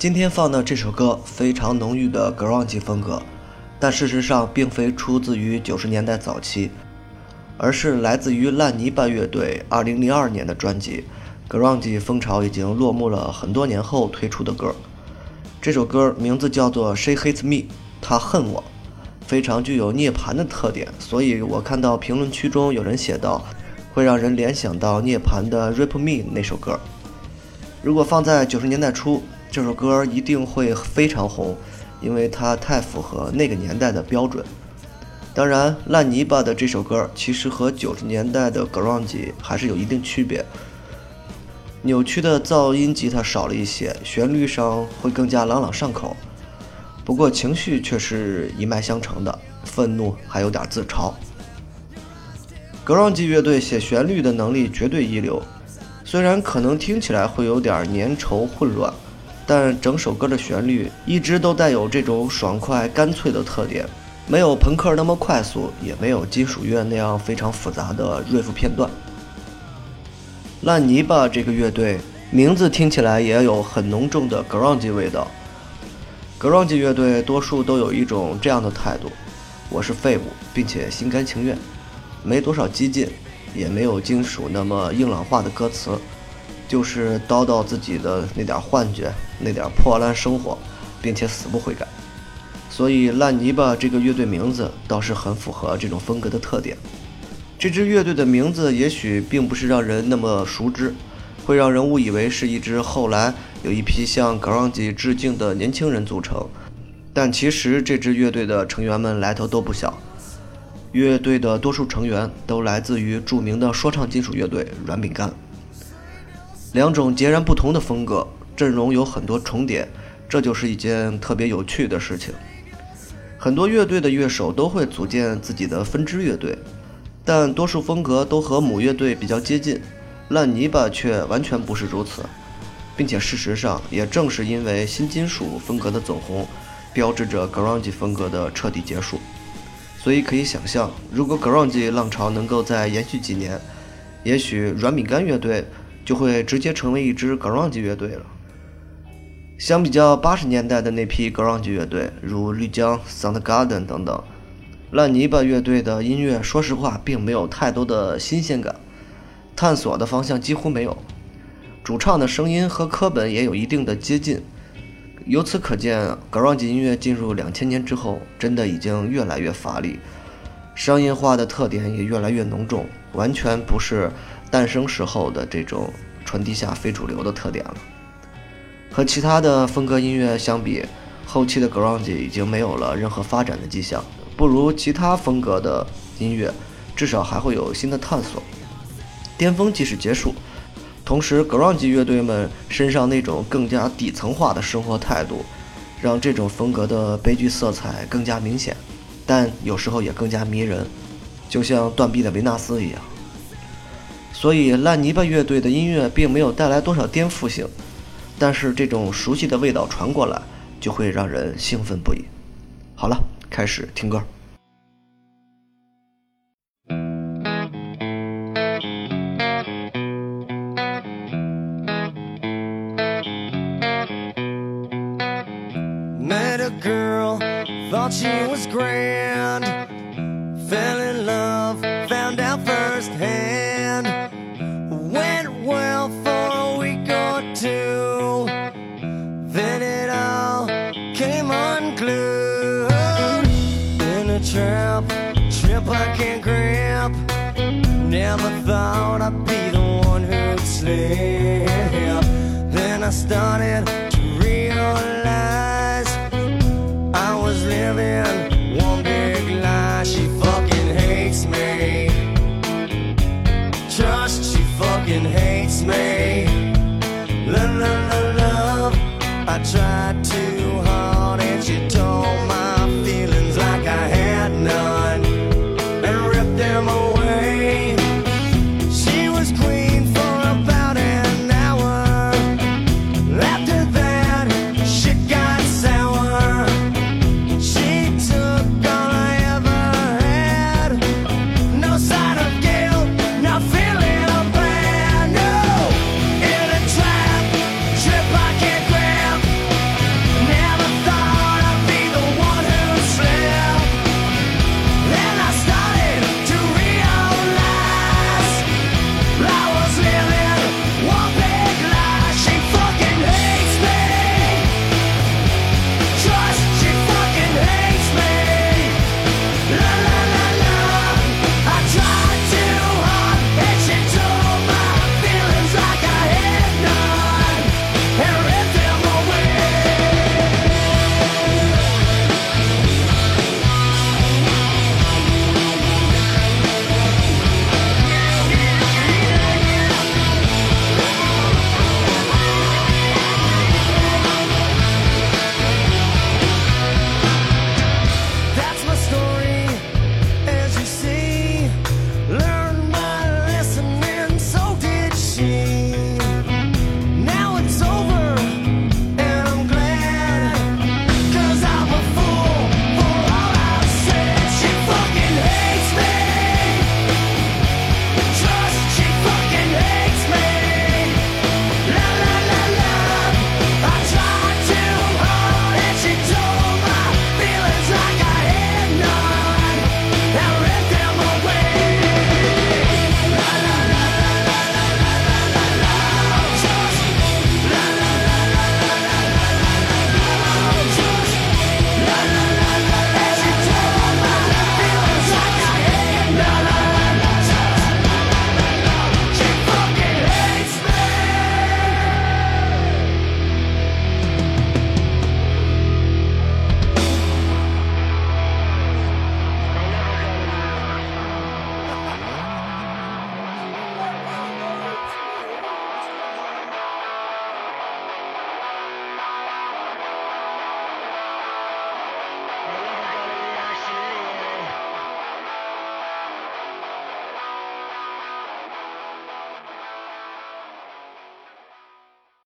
今天放的这首歌非常浓郁的 grunge 风格，但事实上并非出自于九十年代早期，而是来自于烂泥巴乐队二零零二年的专辑。grunge 风潮已经落幕了很多年后推出的歌。这首歌名字叫做《She Hates Me》，她恨我，非常具有涅槃的特点。所以我看到评论区中有人写道，会让人联想到涅槃的《Rip Me》那首歌。如果放在九十年代初，这首歌一定会非常红，因为它太符合那个年代的标准。当然，烂泥巴的这首歌其实和九十年代的 grunge 还是有一定区别。扭曲的噪音吉他少了一些，旋律上会更加朗朗上口。不过情绪却是一脉相承的，愤怒还有点自嘲。grunge 乐队写旋律的能力绝对一流，虽然可能听起来会有点粘稠混乱。但整首歌的旋律一直都带有这种爽快干脆的特点，没有朋克那么快速，也没有金属乐那样非常复杂的 riff 片段。烂泥巴这个乐队名字听起来也有很浓重的 grunge 味道。grunge 乐队多数都有一种这样的态度：我是废物，并且心甘情愿，没多少激进，也没有金属那么硬朗化的歌词。就是叨叨自己的那点幻觉，那点破烂生活，并且死不悔改。所以烂泥巴这个乐队名字倒是很符合这种风格的特点。这支乐队的名字也许并不是让人那么熟知，会让人误以为是一支后来有一批向 grunge 致敬的年轻人组成。但其实这支乐队的成员们来头都不小，乐队的多数成员都来自于著名的说唱金属乐队软饼干。两种截然不同的风格，阵容有很多重叠，这就是一件特别有趣的事情。很多乐队的乐手都会组建自己的分支乐队，但多数风格都和母乐队比较接近。烂泥巴却完全不是如此，并且事实上也正是因为新金属风格的走红，标志着 grunge 风格的彻底结束。所以可以想象，如果 grunge 浪潮能够再延续几年，也许软饼干乐队。就会直接成为一支 grunge 乐队了。相比较八十年代的那批 grunge 乐队，如绿江、Soundgarden 等等，烂泥巴乐队的音乐，说实话并没有太多的新鲜感，探索的方向几乎没有。主唱的声音和科本也有一定的接近，由此可见，grunge 音乐进入两千年之后，真的已经越来越乏力，商业化的特点也越来越浓重，完全不是。诞生时候的这种传递下非主流的特点了，和其他的风格音乐相比，后期的 grunge 已经没有了任何发展的迹象，不如其他风格的音乐，至少还会有新的探索。巅峰即使结束，同时 grunge 乐队们身上那种更加底层化的生活态度，让这种风格的悲剧色彩更加明显，但有时候也更加迷人，就像断臂的维纳斯一样。所以，烂泥巴乐队的音乐并没有带来多少颠覆性，但是这种熟悉的味道传过来，就会让人兴奋不已。好了，开始听歌。Never thought I'd be the one who'd slip. Then I started to realize I was living one big lie. She fucking hates me. Just she fucking hates me. Love, love, love, love. I tried she